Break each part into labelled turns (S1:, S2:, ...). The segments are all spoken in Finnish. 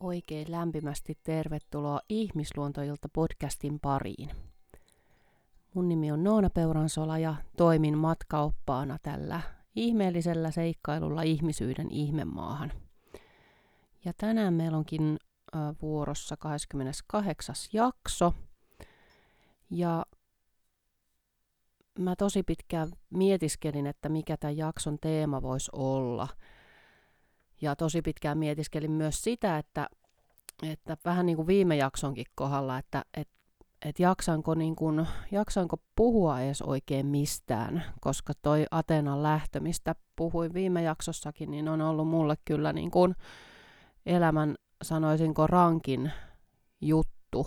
S1: oikein lämpimästi tervetuloa Ihmisluontoilta podcastin pariin. Mun nimi on Noona Peuransola ja toimin matkaoppaana tällä ihmeellisellä seikkailulla ihmisyyden ihmemaahan. Ja tänään meillä onkin vuorossa 28. jakso. Ja mä tosi pitkään mietiskelin, että mikä tämän jakson teema voisi olla – ja tosi pitkään mietiskelin myös sitä, että, että vähän niin kuin viime jaksonkin kohdalla, että, että että jaksanko, niin kun, jaksanko puhua edes oikein mistään, koska toi Atenan lähtö, mistä puhuin viime jaksossakin, niin on ollut mulle kyllä niin kun elämän, sanoisinko, rankin juttu.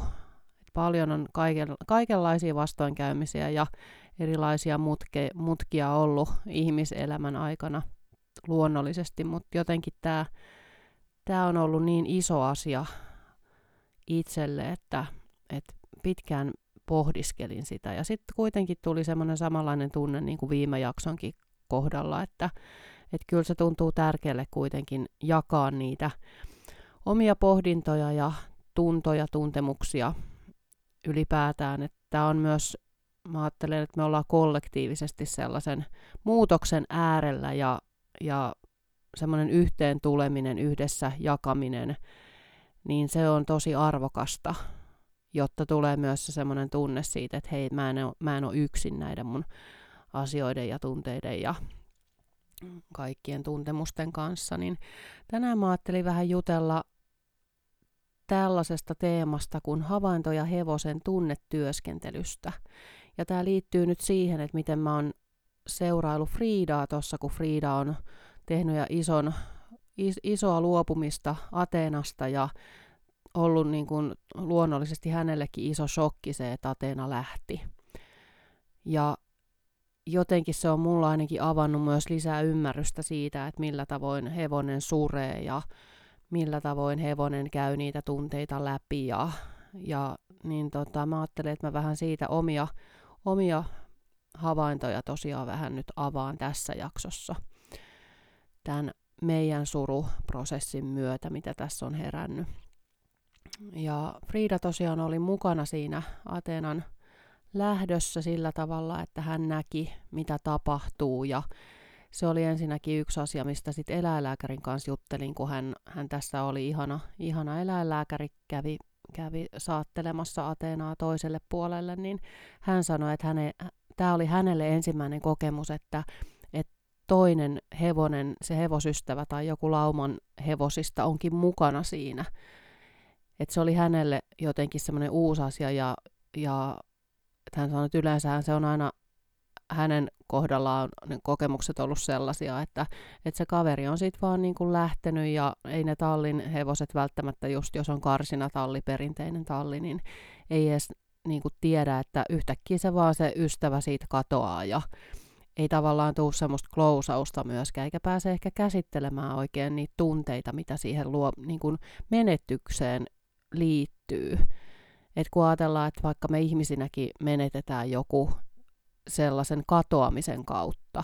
S1: Et paljon on kaiken, kaikenlaisia vastoinkäymisiä ja erilaisia mutke, mutkia ollut ihmiselämän aikana luonnollisesti, mutta jotenkin tämä tää on ollut niin iso asia itselle, että, että pitkään pohdiskelin sitä. Ja sitten kuitenkin tuli semmoinen samanlainen tunne niin kuin viime jaksonkin kohdalla, että, että kyllä se tuntuu tärkeälle kuitenkin jakaa niitä omia pohdintoja ja tuntoja, tuntemuksia ymylipäätään. Että tämä on myös, mä ajattelen, että me ollaan kollektiivisesti sellaisen muutoksen äärellä ja ja semmoinen yhteen tuleminen, yhdessä jakaminen, niin se on tosi arvokasta, jotta tulee myös se semmoinen tunne siitä, että hei, mä en, ole, mä en ole yksin näiden mun asioiden ja tunteiden ja kaikkien tuntemusten kanssa, niin tänään mä ajattelin vähän jutella tällaisesta teemasta kuin havaintoja hevosen tunnetyöskentelystä. Ja tämä liittyy nyt siihen, että miten mä oon seurailu Friidaa tuossa, kun Friida on tehnyt ja ison, is, isoa luopumista Ateenasta ja ollut niin kuin luonnollisesti hänellekin iso shokki se, että Ateena lähti. Ja jotenkin se on mulla ainakin avannut myös lisää ymmärrystä siitä, että millä tavoin hevonen suree ja millä tavoin hevonen käy niitä tunteita läpi ja, ja niin tota, mä ajattelen, että mä vähän siitä omia, omia havaintoja tosiaan vähän nyt avaan tässä jaksossa. Tämän meidän suruprosessin myötä, mitä tässä on herännyt. Ja Frida tosiaan oli mukana siinä Ateenan lähdössä sillä tavalla, että hän näki, mitä tapahtuu ja se oli ensinnäkin yksi asia, mistä sitten eläinlääkärin kanssa juttelin, kun hän, hän tässä oli ihana, ihana eläinlääkäri, kävi, kävi saattelemassa Ateenaa toiselle puolelle, niin hän sanoi, että häne, tämä oli hänelle ensimmäinen kokemus, että, että toinen hevonen, se hevosystävä tai joku lauman hevosista onkin mukana siinä. Että se oli hänelle jotenkin semmoinen uusi asia ja, ja hän sanoi, että yleensä se on aina hänen kohdallaan ne kokemukset ollut sellaisia, että, että se kaveri on sitten vaan niin kuin lähtenyt ja ei ne tallin hevoset välttämättä just, jos on karsina talli, perinteinen talli, niin ei edes niin kuin tiedä, että yhtäkkiä se vaan se ystävä siitä katoaa ja ei tavallaan tule semmoista klousausta myöskään, eikä pääse ehkä käsittelemään oikein niitä tunteita, mitä siihen luo, niin kuin menetykseen liittyy. Et kun ajatellaan, että vaikka me ihmisinäkin menetetään joku sellaisen katoamisen kautta,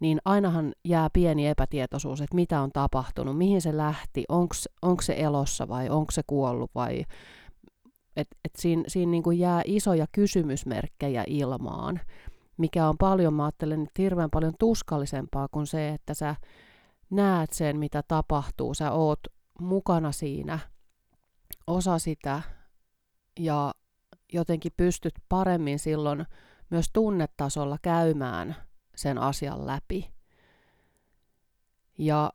S1: niin ainahan jää pieni epätietoisuus, että mitä on tapahtunut, mihin se lähti, onko se elossa vai onko se kuollut vai et, et siinä, siinä niin kuin jää isoja kysymysmerkkejä ilmaan, mikä on paljon, mä ajattelen, että hirveän paljon tuskallisempaa kuin se, että sä näet sen, mitä tapahtuu, sä oot mukana siinä, osa sitä ja jotenkin pystyt paremmin silloin myös tunnetasolla käymään sen asian läpi. Ja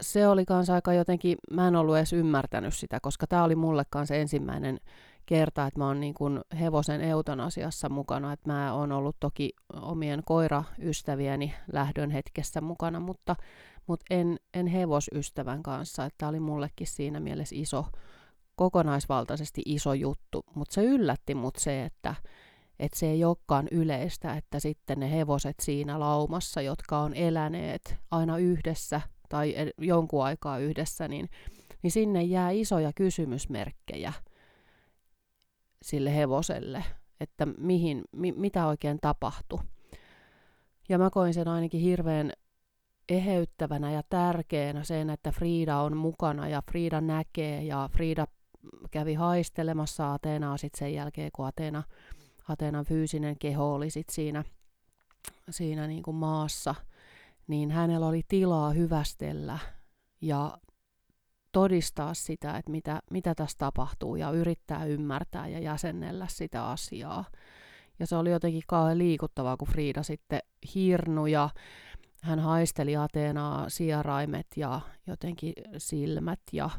S1: se oli kans aika jotenkin, mä en ollut edes ymmärtänyt sitä, koska tämä oli mulle kanssa ensimmäinen kerta, että mä oon niin kuin hevosen eutanasiassa mukana, että mä oon ollut toki omien koiraystävieni lähdön hetkessä mukana, mutta, mutta en, en hevosystävän kanssa, että tämä oli mullekin siinä mielessä iso, kokonaisvaltaisesti iso juttu, mutta se yllätti mut se, että, että se ei olekaan yleistä, että sitten ne hevoset siinä laumassa, jotka on eläneet aina yhdessä tai jonkun aikaa yhdessä, niin, niin sinne jää isoja kysymysmerkkejä sille hevoselle, että mihin, mi, mitä oikein tapahtui. Ja mä koin sen ainakin hirveän, eheyttävänä ja tärkeänä sen, että Frida on mukana ja Frida näkee ja Frida kävi haistelemassa Ateenaa sitten sen jälkeen, kun Ateena, Ateenan fyysinen keho oli sit siinä, siinä niin kuin maassa, niin hänellä oli tilaa hyvästellä ja todistaa sitä, että mitä, mitä tässä tapahtuu ja yrittää ymmärtää ja jäsennellä sitä asiaa. Ja se oli jotenkin kauhean liikuttavaa, kun Frida sitten hirnu ja hän haisteli Ateenaa sieraimet ja jotenkin silmät ja,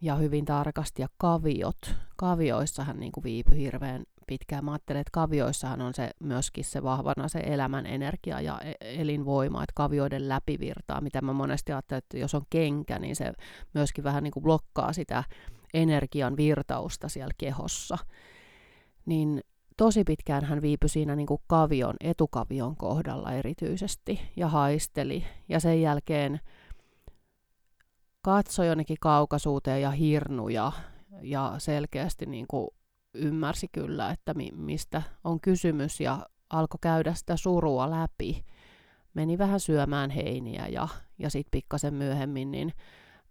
S1: ja hyvin tarkasti ja kaviot. Kavioissa hän niin kuin viipyi hirveän pitkään. Mä ajattelen, että kavioissahan on se myöskin se vahvana se elämän energia ja e-, elinvoima, että kavioiden läpivirtaa, mitä mä monesti ajattelen, että jos on kenkä, niin se myöskin vähän niin kuin blokkaa sitä energian virtausta siellä kehossa. Niin tosi pitkään hän viipyi siinä niin kuin kavion, etukavion kohdalla erityisesti ja haisteli. Ja sen jälkeen katsoi jonnekin kaukaisuuteen ja hirnuja ja selkeästi niin kuin ymmärsi kyllä, että mi- mistä on kysymys ja alkoi käydä sitä surua läpi. Meni vähän syömään heiniä ja, ja sitten pikkasen myöhemmin niin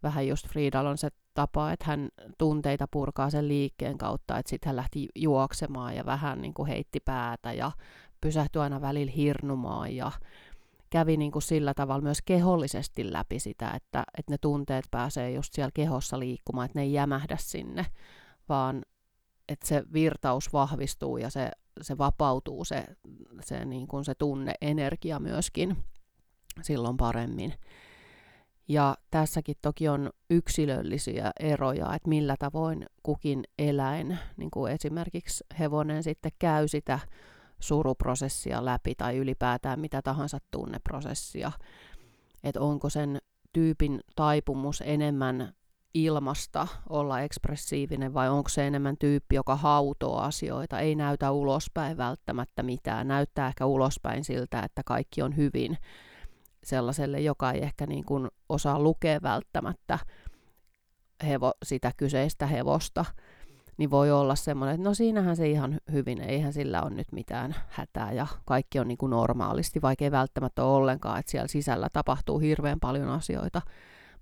S1: vähän just Friedal on se tapa, että hän tunteita purkaa sen liikkeen kautta, että sitten hän lähti juoksemaan ja vähän niin kuin heitti päätä ja pysähtyi aina välillä hirnumaan ja kävi niin kuin sillä tavalla myös kehollisesti läpi sitä, että, että ne tunteet pääsee just siellä kehossa liikkumaan, että ne ei jämähdä sinne, vaan että se virtaus vahvistuu ja se, se vapautuu, se, se, niin kuin se tunne, energia myöskin silloin paremmin. Ja tässäkin toki on yksilöllisiä eroja, että millä tavoin kukin eläin, niin kuin esimerkiksi hevonen sitten käy sitä suruprosessia läpi tai ylipäätään mitä tahansa tunneprosessia. Että onko sen tyypin taipumus enemmän ilmasta olla ekspressiivinen vai onko se enemmän tyyppi, joka hautoo asioita, ei näytä ulospäin välttämättä mitään, näyttää ehkä ulospäin siltä, että kaikki on hyvin sellaiselle, joka ei ehkä niin kuin osaa lukea välttämättä hevo, sitä kyseistä hevosta, niin voi olla semmoinen, että no siinähän se ihan hyvin, eihän sillä ole nyt mitään hätää ja kaikki on niin kuin normaalisti, vaikka ei välttämättä ole ollenkaan, että siellä sisällä tapahtuu hirveän paljon asioita,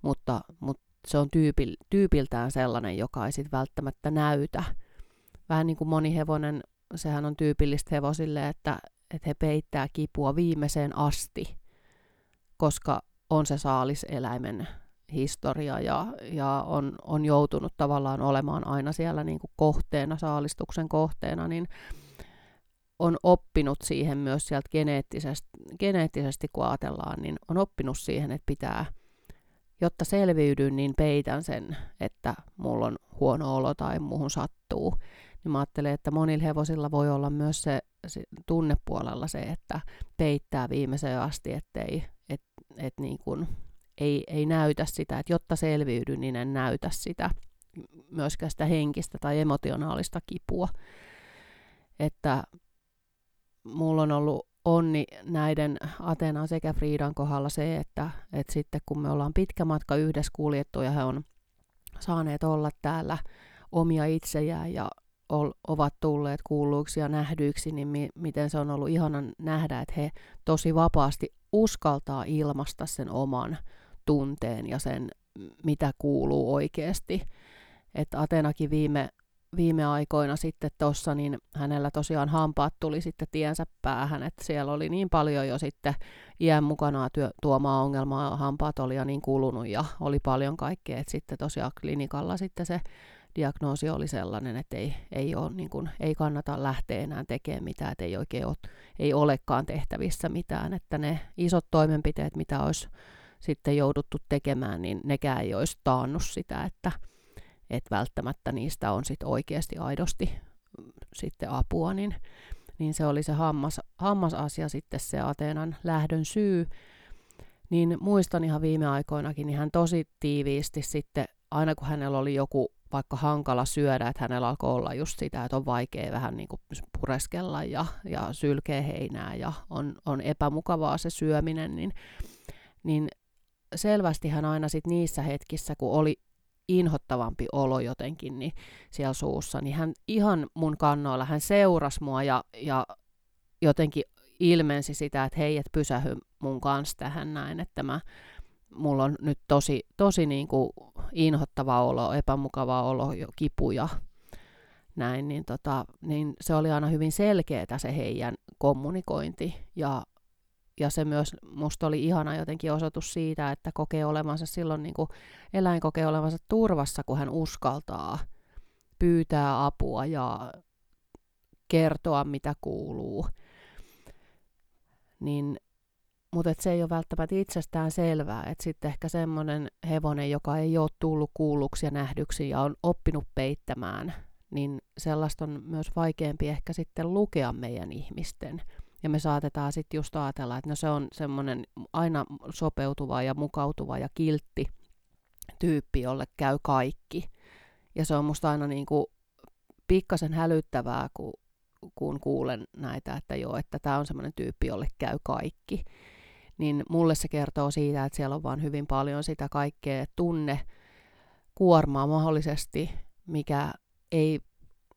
S1: mutta, mutta se on tyypil, tyypiltään sellainen, joka ei sitten välttämättä näytä. Vähän niin kuin moni hevonen, sehän on tyypillistä hevosille, että, että he peittää kipua viimeiseen asti koska on se saaliseläimen historia ja, ja on, on joutunut tavallaan olemaan aina siellä niin kuin kohteena, saalistuksen kohteena, niin on oppinut siihen myös sieltä geneettisesti, geneettisesti kun ajatellaan, niin on oppinut siihen, että pitää, jotta selviydyn, niin peitän sen, että mulla on huono olo tai muuhun sattuu. Niin mä ajattelen, että monilla hevosilla voi olla myös se, se tunnepuolella se, että peittää viimeiseen asti, ettei et, et niin kun, ei, ei näytä sitä, että jotta selviydyn, niin en näytä sitä myöskään sitä henkistä tai emotionaalista kipua. Että mulla on ollut onni näiden Atenan sekä Friidan kohdalla se, että, että sitten kun me ollaan pitkä matka yhdessä kuljettu ja he on saaneet olla täällä omia itsejään ja ol, ovat tulleet kuulluiksi ja nähdyiksi, niin mi, miten se on ollut ihana nähdä, että he tosi vapaasti uskaltaa ilmasta sen oman tunteen ja sen, mitä kuuluu oikeasti. Että Atenakin viime, viime aikoina sitten tuossa, niin hänellä tosiaan hampaat tuli sitten tiensä päähän, että siellä oli niin paljon jo sitten iän mukana työ, tuomaa ongelmaa, hampaat oli jo niin kulunut ja oli paljon kaikkea, että sitten tosiaan klinikalla sitten se diagnoosi oli sellainen, että ei, ei, ole, niin kuin, ei kannata lähteä enää tekemään mitään, että ei oikein ole, ei olekaan tehtävissä mitään, että ne isot toimenpiteet, mitä olisi sitten jouduttu tekemään, niin nekään ei olisi taannut sitä, että, että välttämättä niistä on sitten oikeasti aidosti mm, sitten apua, niin, niin se oli se hammas, hammasasia sitten se Ateenan lähdön syy, niin muistan ihan viime aikoinakin, niin hän tosi tiiviisti sitten, aina kun hänellä oli joku vaikka hankala syödä, että hänellä alkoi olla just sitä, että on vaikea vähän niin kuin pureskella ja, ja sylkeä heinää ja on, on epämukavaa se syöminen, niin, niin selvästi hän aina sit niissä hetkissä, kun oli inhottavampi olo jotenkin niin siellä suussa, niin hän ihan mun kannoilla, hän seurasi mua ja, ja jotenkin ilmensi sitä, että hei, et pysähy mun kanssa tähän näin, että mä, mulla on nyt tosi, tosi niin kuin inhottava olo, epämukava olo, jo kipuja, näin, niin, tota, niin se oli aina hyvin selkeää se heidän kommunikointi ja ja se myös musta oli ihana jotenkin osoitus siitä, että kokee olevansa silloin niin kuin eläin kokee olevansa turvassa, kun hän uskaltaa pyytää apua ja kertoa, mitä kuuluu. Niin, mutta se ei ole välttämättä itsestään selvää, että sitten ehkä semmoinen hevonen, joka ei ole tullut kuulluksi ja nähdyksi ja on oppinut peittämään, niin sellaista on myös vaikeampi ehkä sitten lukea meidän ihmisten – ja me saatetaan sitten just ajatella, että no se on semmoinen aina sopeutuva ja mukautuva ja kiltti tyyppi, jolle käy kaikki. Ja se on musta aina niin kuin pikkasen hälyttävää, kun, kun kuulen näitä, että joo, että tämä on semmoinen tyyppi, jolle käy kaikki. Niin mulle se kertoo siitä, että siellä on vaan hyvin paljon sitä kaikkea tunne kuormaa mahdollisesti, mikä ei,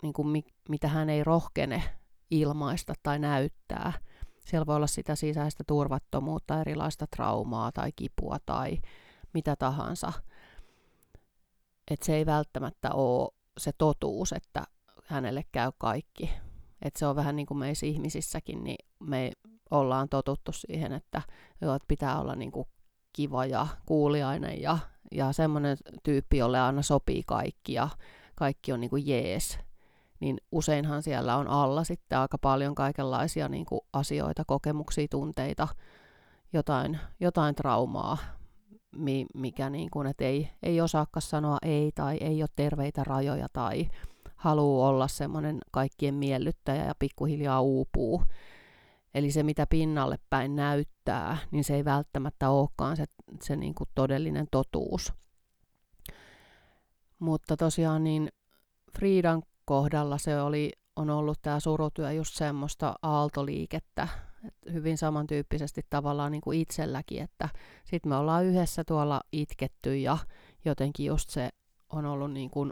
S1: niin kuin, mitä hän ei rohkene ilmaista tai näyttää. Siellä voi olla sitä sisäistä turvattomuutta, erilaista traumaa tai kipua tai mitä tahansa. Että se ei välttämättä ole se totuus, että hänelle käy kaikki. Että se on vähän niin kuin meissä ihmisissäkin, niin me ollaan totuttu siihen, että, joo, että pitää olla niin kuin kiva ja kuuliainen ja, ja semmoinen tyyppi, jolle aina sopii kaikki ja kaikki on niin kuin jees niin useinhan siellä on alla sitten aika paljon kaikenlaisia niin kuin asioita, kokemuksia, tunteita, jotain, jotain traumaa, mi, mikä niin kuin, että ei, ei osaakaan sanoa ei tai ei ole terveitä rajoja tai haluaa olla semmoinen kaikkien miellyttäjä ja pikkuhiljaa uupuu. Eli se, mitä pinnalle päin näyttää, niin se ei välttämättä olekaan se, se niin kuin todellinen totuus. Mutta tosiaan niin Friidan kohdalla se oli, on ollut tämä surutyö just semmoista aaltoliikettä, että hyvin samantyyppisesti tavallaan niin kuin itselläkin, että sitten me ollaan yhdessä tuolla itketty ja jotenkin just se on ollut niin kuin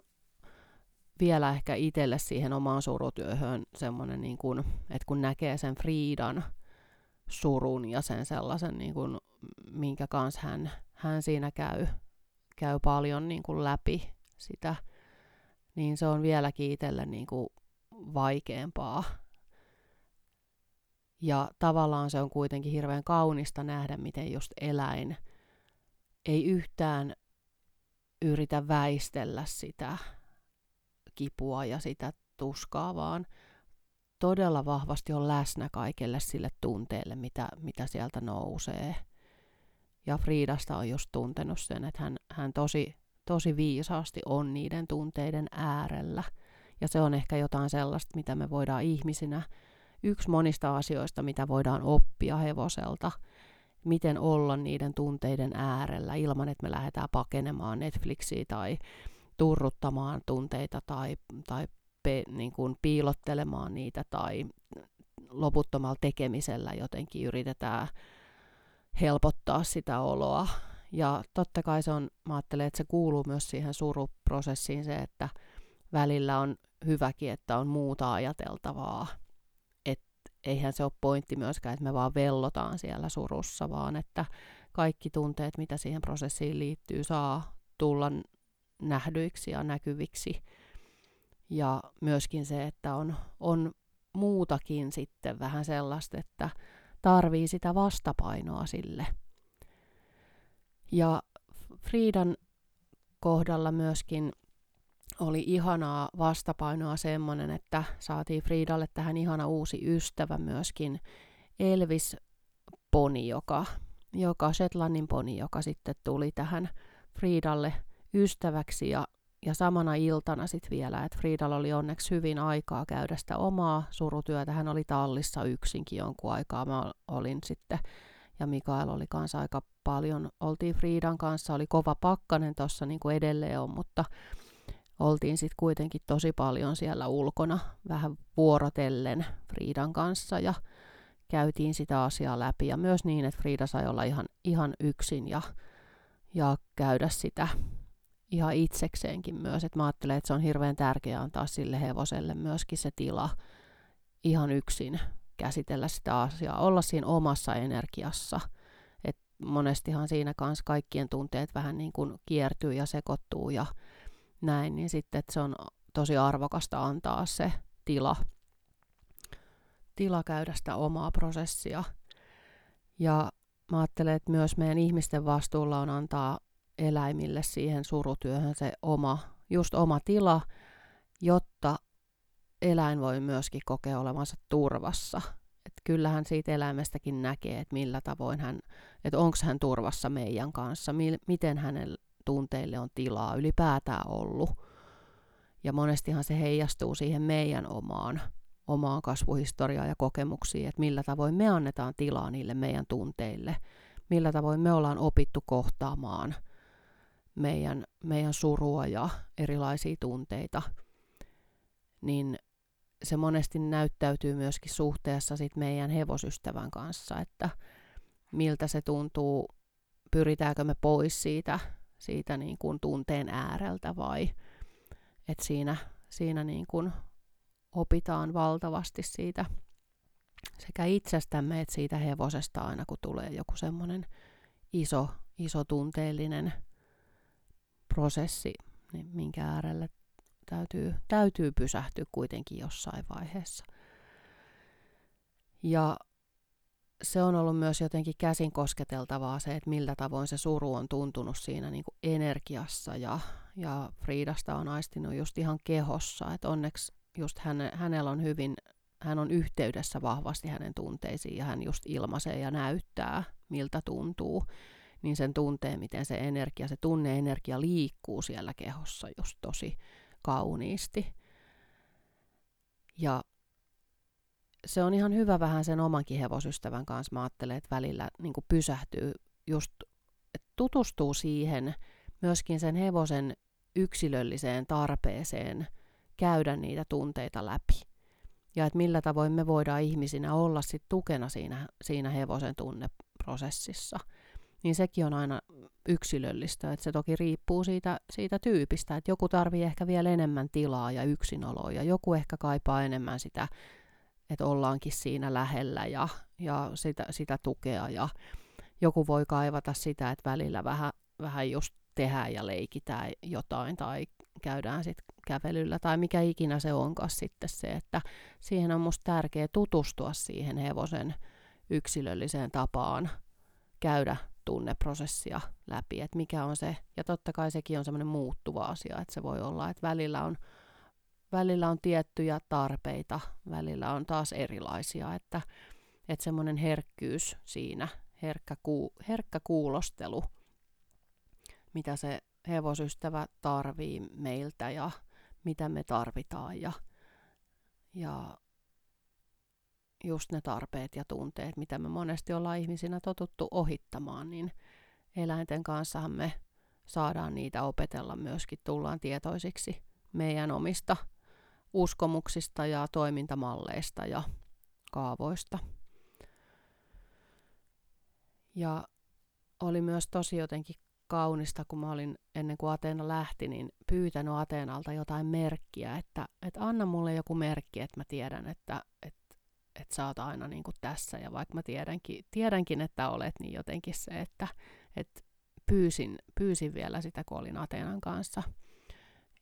S1: vielä ehkä itselle siihen omaan surutyöhön semmoinen, niin kuin, että kun näkee sen Friidan surun ja sen sellaisen, niin kuin, minkä kanssa hän, hän siinä käy, käy paljon niin kuin läpi sitä niin se on vieläkin itselle niin kuin vaikeampaa. Ja tavallaan se on kuitenkin hirveän kaunista nähdä, miten just eläin ei yhtään yritä väistellä sitä kipua ja sitä tuskaa, vaan todella vahvasti on läsnä kaikelle sille tunteelle, mitä, mitä sieltä nousee. Ja Friidasta on just tuntenut sen, että hän, hän tosi tosi viisaasti on niiden tunteiden äärellä. Ja se on ehkä jotain sellaista, mitä me voidaan ihmisinä, yksi monista asioista, mitä voidaan oppia hevoselta, miten olla niiden tunteiden äärellä ilman, että me lähdetään pakenemaan Netflixiä tai turruttamaan tunteita tai, tai pe, niin kuin piilottelemaan niitä tai loputtomalla tekemisellä jotenkin yritetään helpottaa sitä oloa ja totta kai se on, mä ajattelen, että se kuuluu myös siihen suruprosessiin se, että välillä on hyväkin, että on muuta ajateltavaa. Et eihän se ole pointti myöskään, että me vaan vellotaan siellä surussa, vaan että kaikki tunteet, mitä siihen prosessiin liittyy, saa tulla nähdyiksi ja näkyviksi. Ja myöskin se, että on, on muutakin sitten vähän sellaista, että tarvii sitä vastapainoa sille – ja Friidan kohdalla myöskin oli ihanaa vastapainoa semmoinen, että saatiin Friidalle tähän ihana uusi ystävä myöskin Elvis Poni, joka, joka Shetlandin poni, joka sitten tuli tähän Friidalle ystäväksi ja, ja samana iltana sitten vielä, että Friidalla oli onneksi hyvin aikaa käydä sitä omaa surutyötä. Hän oli tallissa yksinkin jonkun aikaa. Mä olin sitten ja Mikael oli kanssa aika paljon. Oltiin Friidan kanssa, oli kova pakkanen tuossa niin kuin edelleen on, mutta oltiin sitten kuitenkin tosi paljon siellä ulkona vähän vuorotellen Friidan kanssa ja käytiin sitä asiaa läpi ja myös niin, että Friida sai olla ihan, ihan yksin ja, ja käydä sitä ihan itsekseenkin myös. Et mä ajattelen, että se on hirveän tärkeää antaa sille hevoselle myöskin se tila ihan yksin käsitellä sitä asiaa, olla siinä omassa energiassa. Et monestihan siinä kanssa kaikkien tunteet vähän niin kuin kiertyy ja sekoittuu ja näin, niin sitten että se on tosi arvokasta antaa se tila, tila käydä sitä omaa prosessia. Ja mä ajattelen, että myös meidän ihmisten vastuulla on antaa eläimille siihen surutyöhön se oma, just oma tila, jotta eläin voi myöskin kokea olevansa turvassa. Et kyllähän siitä eläimestäkin näkee, että millä tavoin hän, että onko hän turvassa meidän kanssa, mi- miten hänen tunteille on tilaa ylipäätään ollut. Ja monestihan se heijastuu siihen meidän omaan, omaan kasvuhistoriaan ja kokemuksiin, että millä tavoin me annetaan tilaa niille meidän tunteille, millä tavoin me ollaan opittu kohtaamaan meidän, meidän surua ja erilaisia tunteita, niin se monesti näyttäytyy myöskin suhteessa sit meidän hevosystävän kanssa, että miltä se tuntuu, pyritäänkö me pois siitä, siitä niin kuin tunteen ääreltä vai että siinä, siinä niin kuin opitaan valtavasti siitä sekä itsestämme että siitä hevosesta aina kun tulee joku semmoinen iso, iso tunteellinen prosessi, niin minkä äärelle täytyy, täytyy pysähtyä kuitenkin jossain vaiheessa. Ja se on ollut myös jotenkin käsin kosketeltavaa se, että millä tavoin se suru on tuntunut siinä niin kuin energiassa ja, ja Friidasta on aistinut just ihan kehossa, että onneksi just häne, hänellä on hyvin, hän on yhteydessä vahvasti hänen tunteisiin ja hän just ilmaisee ja näyttää, miltä tuntuu, niin sen tuntee, miten se energia, se tunneenergia liikkuu siellä kehossa just tosi kauniisti. Ja se on ihan hyvä vähän sen omankin hevosystävän kanssa. Mä ajattelen, että välillä niin pysähtyy just, että tutustuu siihen myöskin sen hevosen yksilölliseen tarpeeseen käydä niitä tunteita läpi. Ja että millä tavoin me voidaan ihmisinä olla sit tukena siinä, siinä hevosen tunneprosessissa – niin sekin on aina yksilöllistä. Että se toki riippuu siitä, siitä tyypistä, että joku tarvii ehkä vielä enemmän tilaa ja yksinoloa ja joku ehkä kaipaa enemmän sitä, että ollaankin siinä lähellä ja, ja sitä, sitä tukea ja joku voi kaivata sitä, että välillä vähän, vähän just tehdään ja leikitään jotain tai käydään sitten kävelyllä tai mikä ikinä se onkaan sitten se, että siihen on musta tärkeää tutustua siihen hevosen yksilölliseen tapaan käydä tunneprosessia läpi, että mikä on se, ja totta kai sekin on semmoinen muuttuva asia, että se voi olla, että välillä on, välillä on tiettyjä tarpeita, välillä on taas erilaisia, että, että semmoinen herkkyys siinä, herkkä, ku, herkkä kuulostelu, mitä se hevosystävä tarvii meiltä ja mitä me tarvitaan ja, ja just ne tarpeet ja tunteet, mitä me monesti ollaan ihmisinä totuttu ohittamaan, niin eläinten kanssahan me saadaan niitä opetella myöskin, tullaan tietoisiksi meidän omista uskomuksista ja toimintamalleista ja kaavoista. Ja oli myös tosi jotenkin kaunista, kun mä olin ennen kuin Ateena lähti, niin pyytänyt Ateenalta jotain merkkiä, että, että anna mulle joku merkki, että mä tiedän, että, että että sä oot aina niin kuin tässä. Ja vaikka mä tiedänkin, tiedänkin, että olet, niin jotenkin se, että, että pyysin, pyysin vielä sitä, kun olin Ateenan kanssa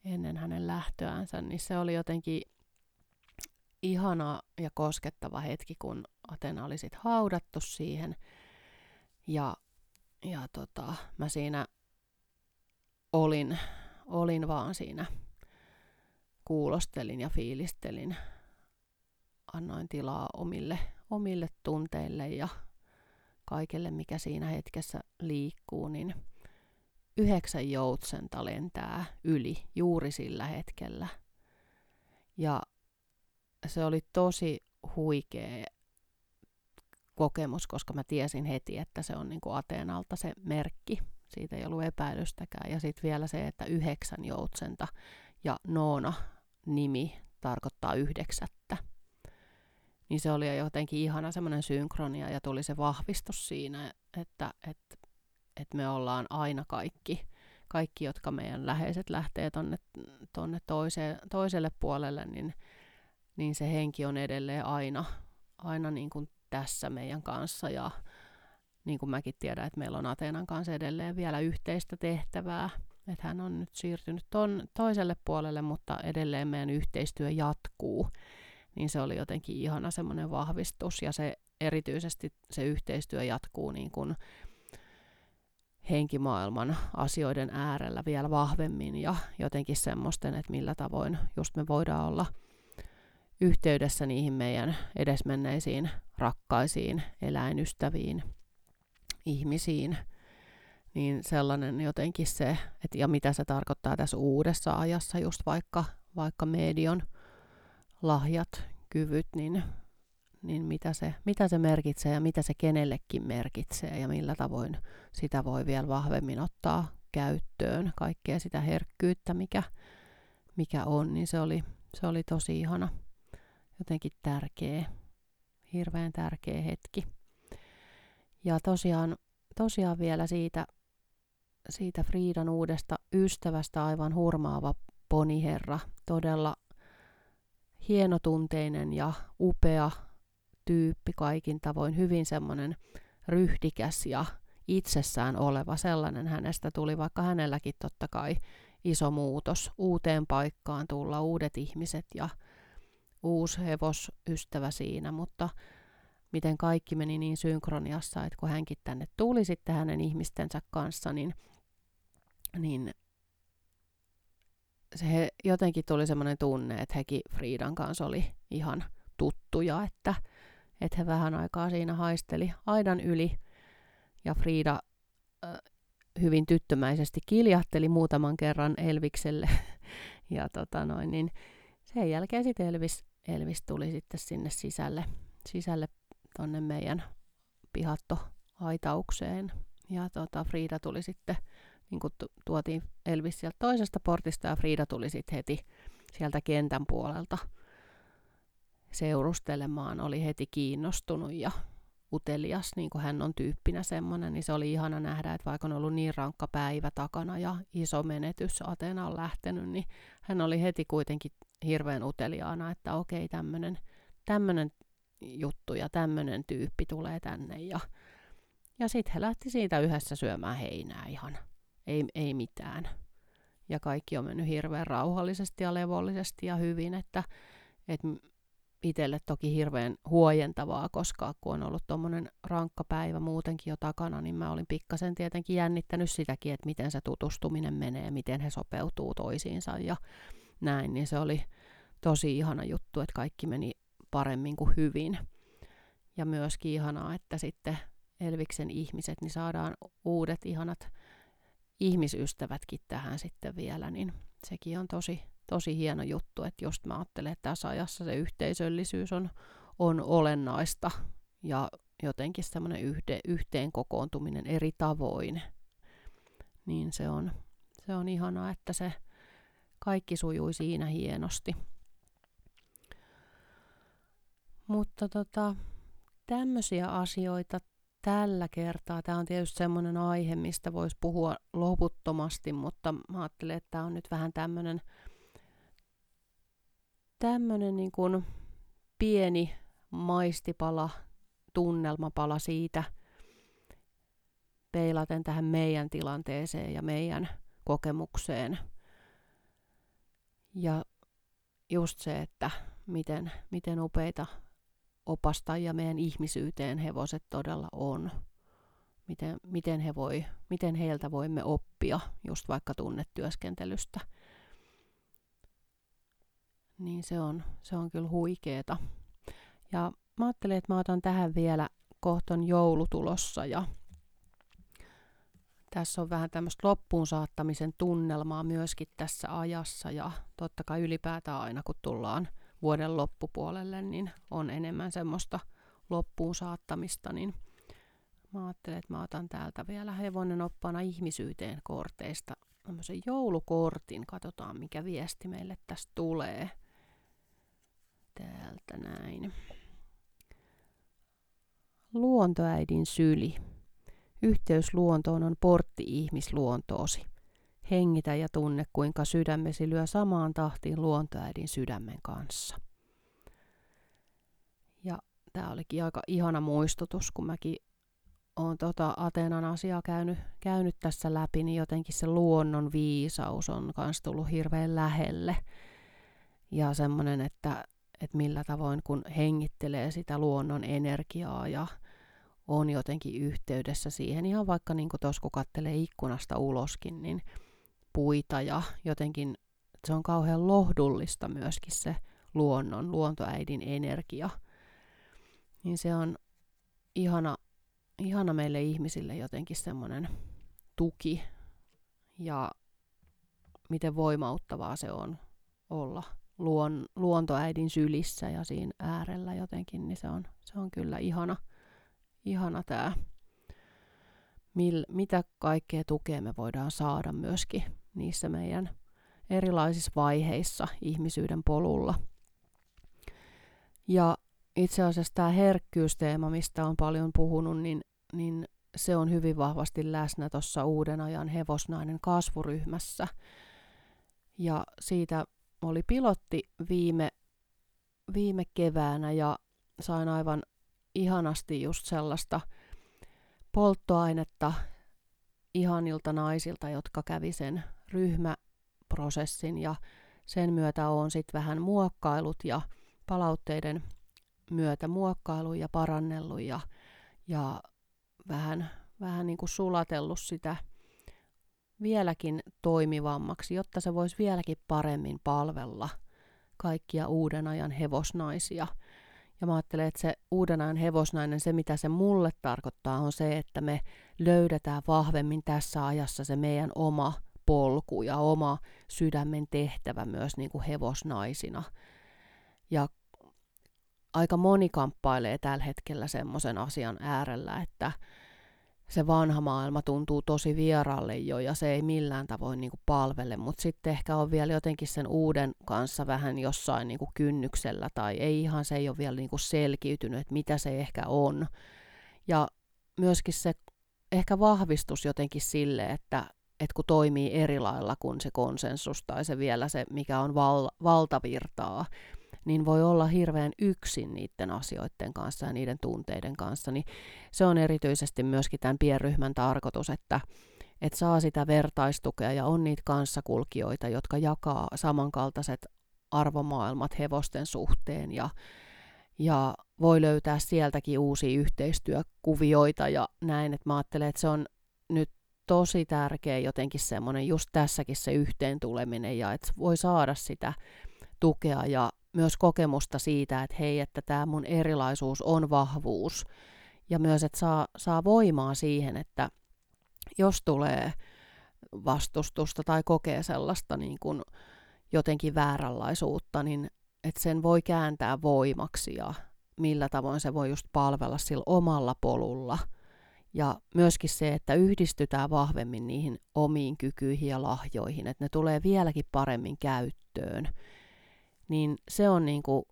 S1: ennen hänen lähtöänsä, niin se oli jotenkin ihana ja koskettava hetki, kun Atena oli sit haudattu siihen. Ja, ja tota, mä siinä olin, olin vaan siinä, kuulostelin ja fiilistelin annoin tilaa omille, omille tunteille ja kaikelle, mikä siinä hetkessä liikkuu, niin yhdeksän joutsenta lentää yli juuri sillä hetkellä. Ja se oli tosi huikea kokemus, koska mä tiesin heti, että se on niin kuin Ateenalta se merkki. Siitä ei ollut epäilystäkään. Ja sitten vielä se, että yhdeksän joutsenta ja Noona nimi tarkoittaa yhdeksättä niin se oli jotenkin ihana semmoinen synkronia ja tuli se vahvistus siinä, että, että, että me ollaan aina kaikki, kaikki, jotka meidän läheiset lähtee tonne, tonne toiseen, toiselle puolelle, niin, niin se henki on edelleen aina, aina niin kuin tässä meidän kanssa ja niin kuin mäkin tiedän, että meillä on Ateenan kanssa edelleen vielä yhteistä tehtävää. Että hän on nyt siirtynyt ton toiselle puolelle, mutta edelleen meidän yhteistyö jatkuu. Niin se oli jotenkin ihana semmoinen vahvistus ja se erityisesti se yhteistyö jatkuu niin kuin henkimaailman asioiden äärellä vielä vahvemmin ja jotenkin semmoisten, että millä tavoin just me voidaan olla yhteydessä niihin meidän edesmenneisiin rakkaisiin eläinystäviin, ihmisiin, niin sellainen jotenkin se, että ja mitä se tarkoittaa tässä uudessa ajassa, just vaikka, vaikka median lahjat, kyvyt, niin niin mitä se, mitä se merkitsee ja mitä se kenellekin merkitsee ja millä tavoin sitä voi vielä vahvemmin ottaa käyttöön, kaikkea sitä herkkyyttä, mikä, mikä on, niin se oli, se oli tosi ihana, jotenkin tärkeä, hirveän tärkeä hetki. Ja tosiaan, tosiaan vielä siitä, siitä Friidan uudesta ystävästä aivan hurmaava poniherra, todella hienotunteinen ja upea tyyppi kaikin tavoin, hyvin semmoinen ryhdikäs ja itsessään oleva sellainen hänestä tuli, vaikka hänelläkin totta kai iso muutos. Uuteen paikkaan tulla, uudet ihmiset ja uusi hevosystävä siinä, mutta miten kaikki meni niin synkroniassa, että kun hänkin tänne tuli sitten hänen ihmistensä kanssa, niin, niin se jotenkin tuli semmoinen tunne, että hekin Friidan kanssa oli ihan tuttuja, että että he vähän aikaa siinä haisteli aidan yli. Ja Frida äh, hyvin tyttömäisesti kiljahteli muutaman kerran Elvikselle. ja tota noin, niin sen jälkeen sitten Elvis, Elvis tuli sitten sinne sisälle, sisälle tonne meidän pihattoaitaukseen. Ja tota, Frida tuli sitten, niin kuin tuotiin Elvis sieltä toisesta portista ja Frida tuli sitten heti sieltä kentän puolelta seurustelemaan, oli heti kiinnostunut ja utelias, niin kuin hän on tyyppinä semmoinen, niin se oli ihana nähdä, että vaikka on ollut niin rankka päivä takana ja iso menetys Atena on lähtenyt, niin hän oli heti kuitenkin hirveän uteliaana, että okei, tämmöinen tämmönen juttu ja tämmöinen tyyppi tulee tänne ja, ja sitten he lähti siitä yhdessä syömään heinää ihan, ei, ei mitään. Ja kaikki on mennyt hirveän rauhallisesti ja levollisesti ja hyvin, että, että itselle toki hirveän huojentavaa, koska kun on ollut tuommoinen rankka päivä muutenkin jo takana, niin mä olin pikkasen tietenkin jännittänyt sitäkin, että miten se tutustuminen menee, miten he sopeutuu toisiinsa ja näin, niin se oli tosi ihana juttu, että kaikki meni paremmin kuin hyvin. Ja myöskin ihanaa, että sitten Elviksen ihmiset, niin saadaan uudet ihanat ihmisystävätkin tähän sitten vielä, niin sekin on tosi, tosi hieno juttu, että just mä ajattelen, että tässä ajassa se yhteisöllisyys on, on olennaista ja jotenkin semmoinen yhde, yhteen kokoontuminen eri tavoin, niin se on, se on ihanaa, että se kaikki sujui siinä hienosti. Mutta tota, tämmöisiä asioita tällä kertaa. Tämä on tietysti semmoinen aihe, mistä voisi puhua loputtomasti, mutta mä ajattelen, että tämä on nyt vähän tämmöinen tämmöinen niin kuin pieni maistipala, tunnelmapala siitä, peilaten tähän meidän tilanteeseen ja meidän kokemukseen. Ja just se, että miten, miten upeita opastajia meidän ihmisyyteen hevoset todella on. Miten, miten, he voi, miten heiltä voimme oppia just vaikka tunnetyöskentelystä niin se on, se on kyllä huikeeta. Ja mä ajattelin, että mä otan tähän vielä kohton joulutulossa ja tässä on vähän tämmöistä loppuun saattamisen tunnelmaa myöskin tässä ajassa ja totta kai ylipäätään aina kun tullaan vuoden loppupuolelle, niin on enemmän semmoista loppuun saattamista, niin mä ajattelin, että mä otan täältä vielä hevonen oppana ihmisyyteen korteista tämmöisen joulukortin, katsotaan mikä viesti meille tästä tulee täältä näin. Luontoäidin syli. Yhteys luontoon on portti ihmisluontoosi. Hengitä ja tunne, kuinka sydämesi lyö samaan tahtiin luontoäidin sydämen kanssa. Ja tämä olikin aika ihana muistutus, kun mäkin olen tota Ateenan asiaa käynyt, käynyt tässä läpi, niin jotenkin se luonnon viisaus on myös tullut hirveän lähelle. Ja semmoinen, että, että millä tavoin kun hengittelee sitä luonnon energiaa ja on jotenkin yhteydessä siihen, ihan vaikka niin tuossa kun katselee ikkunasta uloskin, niin puita ja jotenkin se on kauhean lohdullista myöskin se luonnon, luontoäidin energia. Niin se on ihana, ihana meille ihmisille jotenkin semmoinen tuki ja miten voimauttavaa se on olla luon, luontoäidin sylissä ja siinä äärellä jotenkin, niin se on, se on kyllä ihana, ihana tämä, mitä kaikkea tukea me voidaan saada myöskin niissä meidän erilaisissa vaiheissa ihmisyyden polulla. Ja itse asiassa tämä herkkyysteema, mistä on paljon puhunut, niin, niin se on hyvin vahvasti läsnä tuossa uuden ajan hevosnainen kasvuryhmässä. Ja siitä oli pilotti viime, viime keväänä ja sain aivan ihanasti just sellaista polttoainetta ihanilta naisilta, jotka kävi sen ryhmäprosessin ja sen myötä on sitten vähän muokkailut ja palautteiden myötä muokkailu ja parannellut ja, ja vähän, vähän niin kuin sulatellut sitä vieläkin toimivammaksi, jotta se voisi vieläkin paremmin palvella kaikkia uuden ajan hevosnaisia. Ja mä ajattelen, että se uuden ajan hevosnainen, se mitä se mulle tarkoittaa, on se, että me löydetään vahvemmin tässä ajassa se meidän oma polku ja oma sydämen tehtävä myös niin kuin hevosnaisina. Ja aika moni kamppailee tällä hetkellä semmoisen asian äärellä, että se vanha maailma tuntuu tosi vieralle jo ja se ei millään tavoin niin kuin palvele, mutta sitten ehkä on vielä jotenkin sen uuden kanssa vähän jossain niin kuin kynnyksellä tai ei ihan se ei ole vielä niin kuin selkiytynyt, että mitä se ehkä on. Ja myöskin se ehkä vahvistus jotenkin sille, että, että kun toimii eri lailla kuin se konsensus tai se vielä se, mikä on val, valtavirtaa, niin voi olla hirveän yksin niiden asioiden kanssa ja niiden tunteiden kanssa, niin se on erityisesti myöskin tämän pienryhmän tarkoitus, että, että saa sitä vertaistukea ja on niitä kanssakulkijoita, jotka jakaa samankaltaiset arvomaailmat hevosten suhteen ja, ja voi löytää sieltäkin uusia yhteistyökuvioita ja näin, että mä ajattelen, että se on nyt tosi tärkeä jotenkin semmoinen just tässäkin se yhteen tuleminen ja että voi saada sitä tukea ja myös kokemusta siitä, että hei, että tämä mun erilaisuus on vahvuus. Ja myös, että saa, saa voimaa siihen, että jos tulee vastustusta tai kokee sellaista niin kuin jotenkin vääränlaisuutta, niin että sen voi kääntää voimaksi ja millä tavoin se voi just palvella sillä omalla polulla. Ja myöskin se, että yhdistytään vahvemmin niihin omiin kykyihin ja lahjoihin, että ne tulee vieläkin paremmin käyttöön niin se on, niin kuin,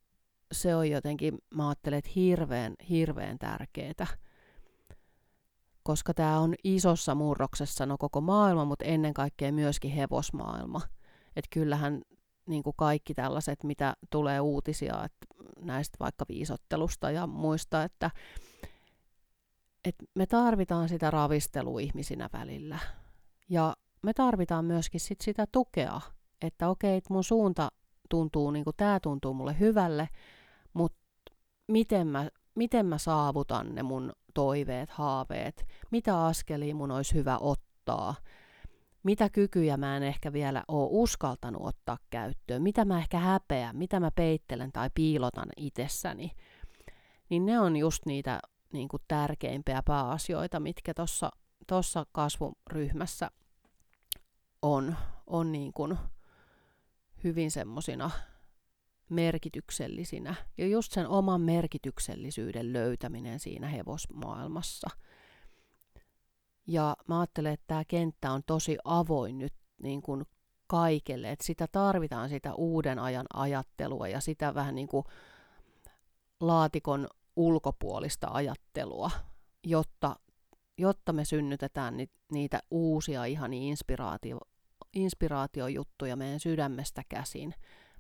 S1: se on jotenkin, mä ajattelen, että hirveän, hirveän tärkeää. Koska tämä on isossa murroksessa, no koko maailma, mutta ennen kaikkea myöskin hevosmaailma. Että kyllähän niin kuin kaikki tällaiset, mitä tulee uutisia että näistä vaikka viisottelusta ja muista, että, että me tarvitaan sitä ravistelua ihmisinä välillä. Ja me tarvitaan myöskin sit sitä tukea, että okei, että mun suunta tuntuu, niin kuin tämä tuntuu mulle hyvälle, mutta miten mä, miten mä saavutan ne mun toiveet, haaveet, mitä askelia mun olisi hyvä ottaa, mitä kykyjä mä en ehkä vielä ole uskaltanut ottaa käyttöön, mitä mä ehkä häpeän, mitä mä peittelen tai piilotan itsessäni, niin ne on just niitä niin kuin tärkeimpiä pääasioita, mitkä tuossa kasvuryhmässä on, on niin kuin hyvin semmoisina merkityksellisinä. Ja just sen oman merkityksellisyyden löytäminen siinä hevosmaailmassa. Ja mä ajattelen, että tämä kenttä on tosi avoin nyt niin kuin kaikelle, että sitä tarvitaan sitä uuden ajan ajattelua ja sitä vähän niin kuin laatikon ulkopuolista ajattelua, jotta, jotta me synnytetään niitä uusia ihan inspiraatio, inspiraatiojuttuja meidän sydämestä käsin,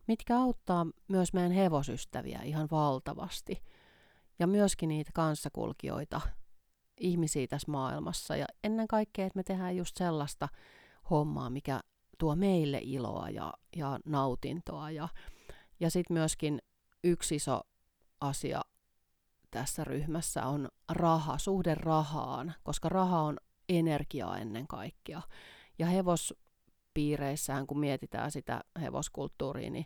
S1: mitkä auttaa myös meidän hevosystäviä ihan valtavasti. ja myöskin niitä kanssakulkijoita, ihmisiä tässä maailmassa. Ja ennen kaikkea, että me tehdään just sellaista hommaa, mikä tuo meille iloa ja, ja nautintoa. Ja, ja sitten myöskin yksi iso asia tässä ryhmässä on raha, suhde rahaan, koska raha on energiaa ennen kaikkea. Ja hevospiireissään, kun mietitään sitä hevoskulttuuria, niin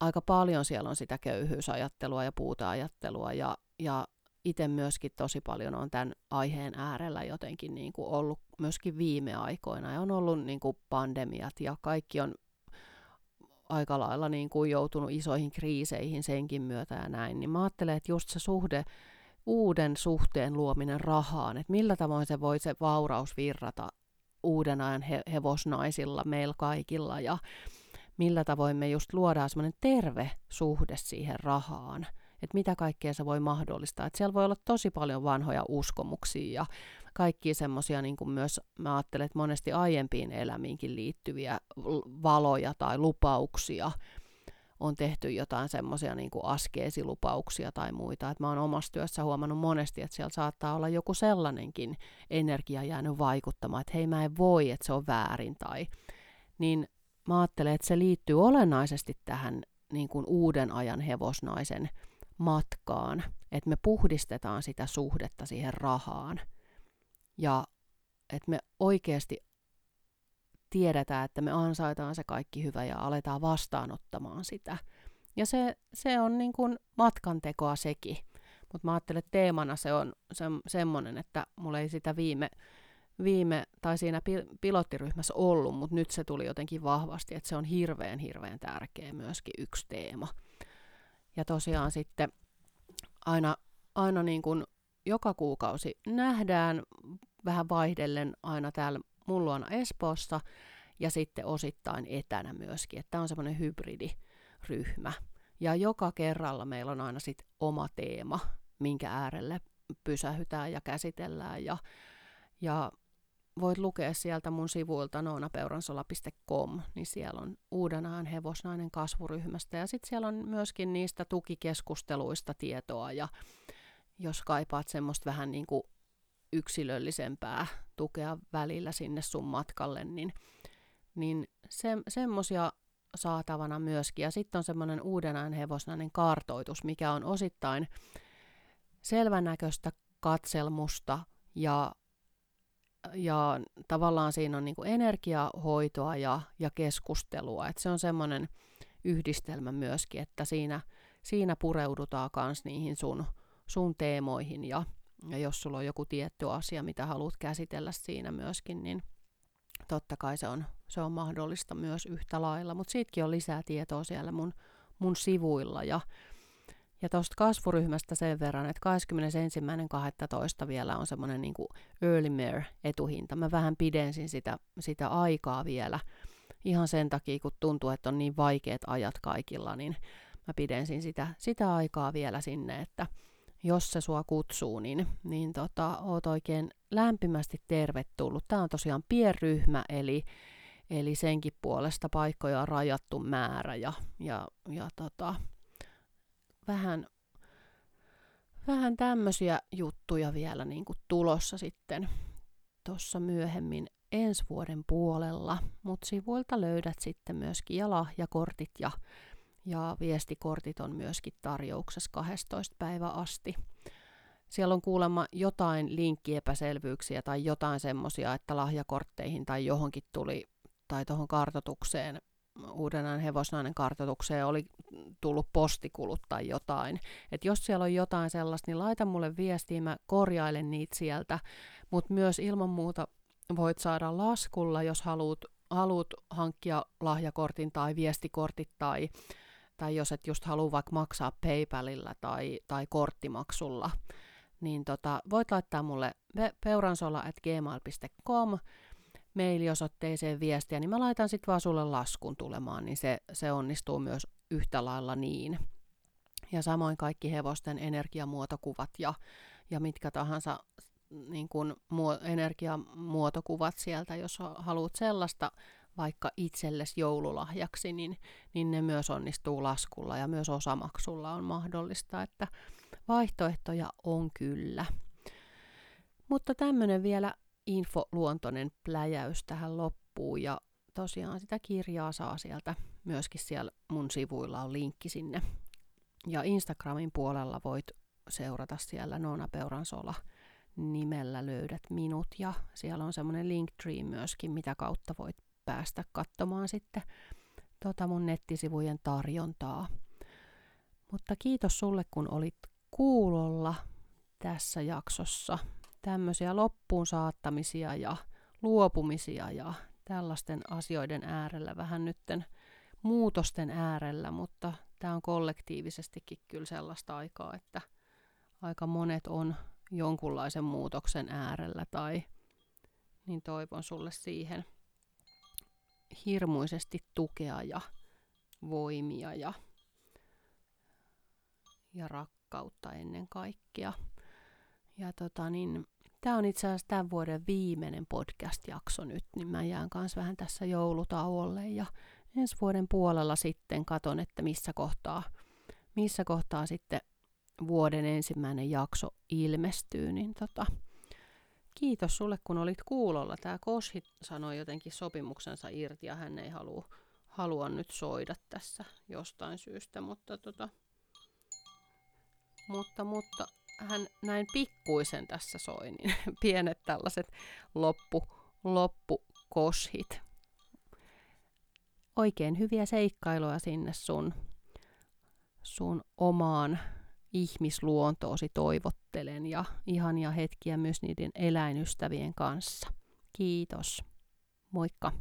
S1: aika paljon siellä on sitä köyhyysajattelua ja puuta-ajattelua ja, ja itse myöskin tosi paljon on tämän aiheen äärellä jotenkin niin kuin ollut myöskin viime aikoina ja on ollut niin kuin pandemiat ja kaikki on aika lailla niin kuin joutunut isoihin kriiseihin senkin myötä ja näin, niin mä ajattelen, että just se suhde, uuden suhteen luominen rahaan, että millä tavoin se voi se vauraus virrata uuden ajan he- hevosnaisilla, meillä kaikilla ja millä tavoin me just luodaan semmoinen terve suhde siihen rahaan, että mitä kaikkea se voi mahdollistaa. Että siellä voi olla tosi paljon vanhoja uskomuksia ja kaikki semmoisia niin myös, mä ajattelen, että monesti aiempiin elämiinkin liittyviä valoja tai lupauksia, on tehty jotain semmoisia niin askeesilupauksia tai muita. Et mä oon omassa työssä huomannut monesti, että siellä saattaa olla joku sellainenkin energia jäänyt vaikuttamaan, että hei mä en voi, että se on väärin. Tai, niin mä ajattelen, että se liittyy olennaisesti tähän niin kuin uuden ajan hevosnaisen matkaan, että me puhdistetaan sitä suhdetta siihen rahaan ja että me oikeasti tiedetään, että me ansaitaan se kaikki hyvä ja aletaan vastaanottamaan sitä. Ja se, se on niin kuin matkantekoa sekin. Mutta mä ajattelen, että teemana se on se, semmoinen, että mulla ei sitä viime, viime tai siinä pilottiryhmässä ollut, mutta nyt se tuli jotenkin vahvasti, että se on hirveän, hirveän tärkeä myöskin yksi teema. Ja tosiaan sitten aina, aina niin kuin joka kuukausi nähdään vähän vaihdellen aina täällä mun luona Espoossa ja sitten osittain etänä myöskin. Tämä on semmoinen hybridiryhmä. Ja joka kerralla meillä on aina sitten oma teema, minkä äärelle pysähytään ja käsitellään. Ja, ja voit lukea sieltä mun sivuilta noonapeuransola.com, niin siellä on uuden ajan hevosnainen kasvuryhmästä. Ja sitten siellä on myöskin niistä tukikeskusteluista tietoa. Ja jos kaipaat semmoista vähän niin kuin yksilöllisempää tukea välillä sinne sun matkalle, niin, niin se, semmoisia saatavana myöskin. Ja sitten on semmoinen uudenajan hevosnainen kartoitus, mikä on osittain selvänäköistä katselmusta ja, ja tavallaan siinä on niinku energiahoitoa ja, ja keskustelua. Et se on semmoinen yhdistelmä myöskin, että siinä, siinä pureudutaan myös niihin sun, sun teemoihin ja, ja jos sulla on joku tietty asia, mitä haluat käsitellä siinä myöskin, niin totta kai se on, se on mahdollista myös yhtä lailla. Mutta siitäkin on lisää tietoa siellä mun, mun sivuilla. Ja, ja tuosta kasvuryhmästä sen verran, että 21.12. vielä on semmoinen niin early mare etuhinta. Mä vähän pidensin sitä, sitä aikaa vielä ihan sen takia, kun tuntuu, että on niin vaikeat ajat kaikilla, niin mä pidensin sitä, sitä aikaa vielä sinne, että jos se sua kutsuu, niin, niin tota, oot oikein lämpimästi tervetullut. Tämä on tosiaan pienryhmä, eli, eli senkin puolesta paikkoja on rajattu määrä ja, ja, ja tota, vähän, vähän tämmöisiä juttuja vielä niin kuin tulossa sitten tuossa myöhemmin ensi vuoden puolella, mutta sivuilta löydät sitten myöskin ja lahjakortit ja ja viestikortit on myöskin tarjouksessa 12 päivä asti. Siellä on kuulemma jotain linkkiepäselvyyksiä tai jotain semmoisia, että lahjakortteihin tai johonkin tuli, tai tuohon kartotukseen, uudenan hevosnainen kartotukseen oli tullut postikulut tai jotain. Et jos siellä on jotain sellaista, niin laita mulle viestiä, mä korjailen niitä sieltä. Mutta myös ilman muuta voit saada laskulla, jos haluat, haluat hankkia lahjakortin tai viestikortit tai tai jos et just halua vaikka maksaa PayPalilla tai, tai korttimaksulla, niin tota, voit laittaa mulle peuransola.gmail.com mailiosoitteeseen viestiä, niin mä laitan sitten vaan sulle laskun tulemaan, niin se, se onnistuu myös yhtä lailla niin. Ja samoin kaikki hevosten energiamuotokuvat ja, ja mitkä tahansa niin kun, muo, energiamuotokuvat sieltä, jos haluat sellaista vaikka itsellesi joululahjaksi, niin, niin ne myös onnistuu laskulla ja myös osamaksulla on mahdollista, että, vaihtoehtoja on kyllä. Mutta tämmöinen vielä infoluontoinen pläjäys tähän loppuun ja tosiaan sitä kirjaa saa sieltä myöskin siellä mun sivuilla on linkki sinne. Ja Instagramin puolella voit seurata siellä Noona Peuransola nimellä löydät minut ja siellä on semmoinen Linktree myöskin, mitä kautta voit päästä katsomaan sitten tota mun nettisivujen tarjontaa. Mutta kiitos sulle, kun olit kuulolla tässä jaksossa. Tämmöisiä loppuun saattamisia ja luopumisia ja tällaisten asioiden äärellä vähän nytten muutosten äärellä, mutta tämä on kollektiivisestikin kyllä sellaista aikaa, että aika monet on jonkunlaisen muutoksen äärellä tai niin toivon sulle siihen hirmuisesti tukea ja voimia ja, ja rakkautta ennen kaikkea. Ja tota niin, tämä on itse asiassa tämän vuoden viimeinen podcast-jakso nyt, niin mä jään kanssa vähän tässä joulutauolle ja ensi vuoden puolella sitten katon, että missä kohtaa, missä kohtaa sitten vuoden ensimmäinen jakso ilmestyy, niin tota, kiitos sulle, kun olit kuulolla. Tämä Koshi sanoi jotenkin sopimuksensa irti ja hän ei halua, halua nyt soida tässä jostain syystä, mutta, tota, mutta, mutta hän näin pikkuisen tässä soi, niin pienet tällaiset loppu, loppukoshit. Oikein hyviä seikkailuja sinne sun, sun omaan ihmisluontoosi toivottelen ja ihania hetkiä myös niiden eläinystävien kanssa. Kiitos. Moikka!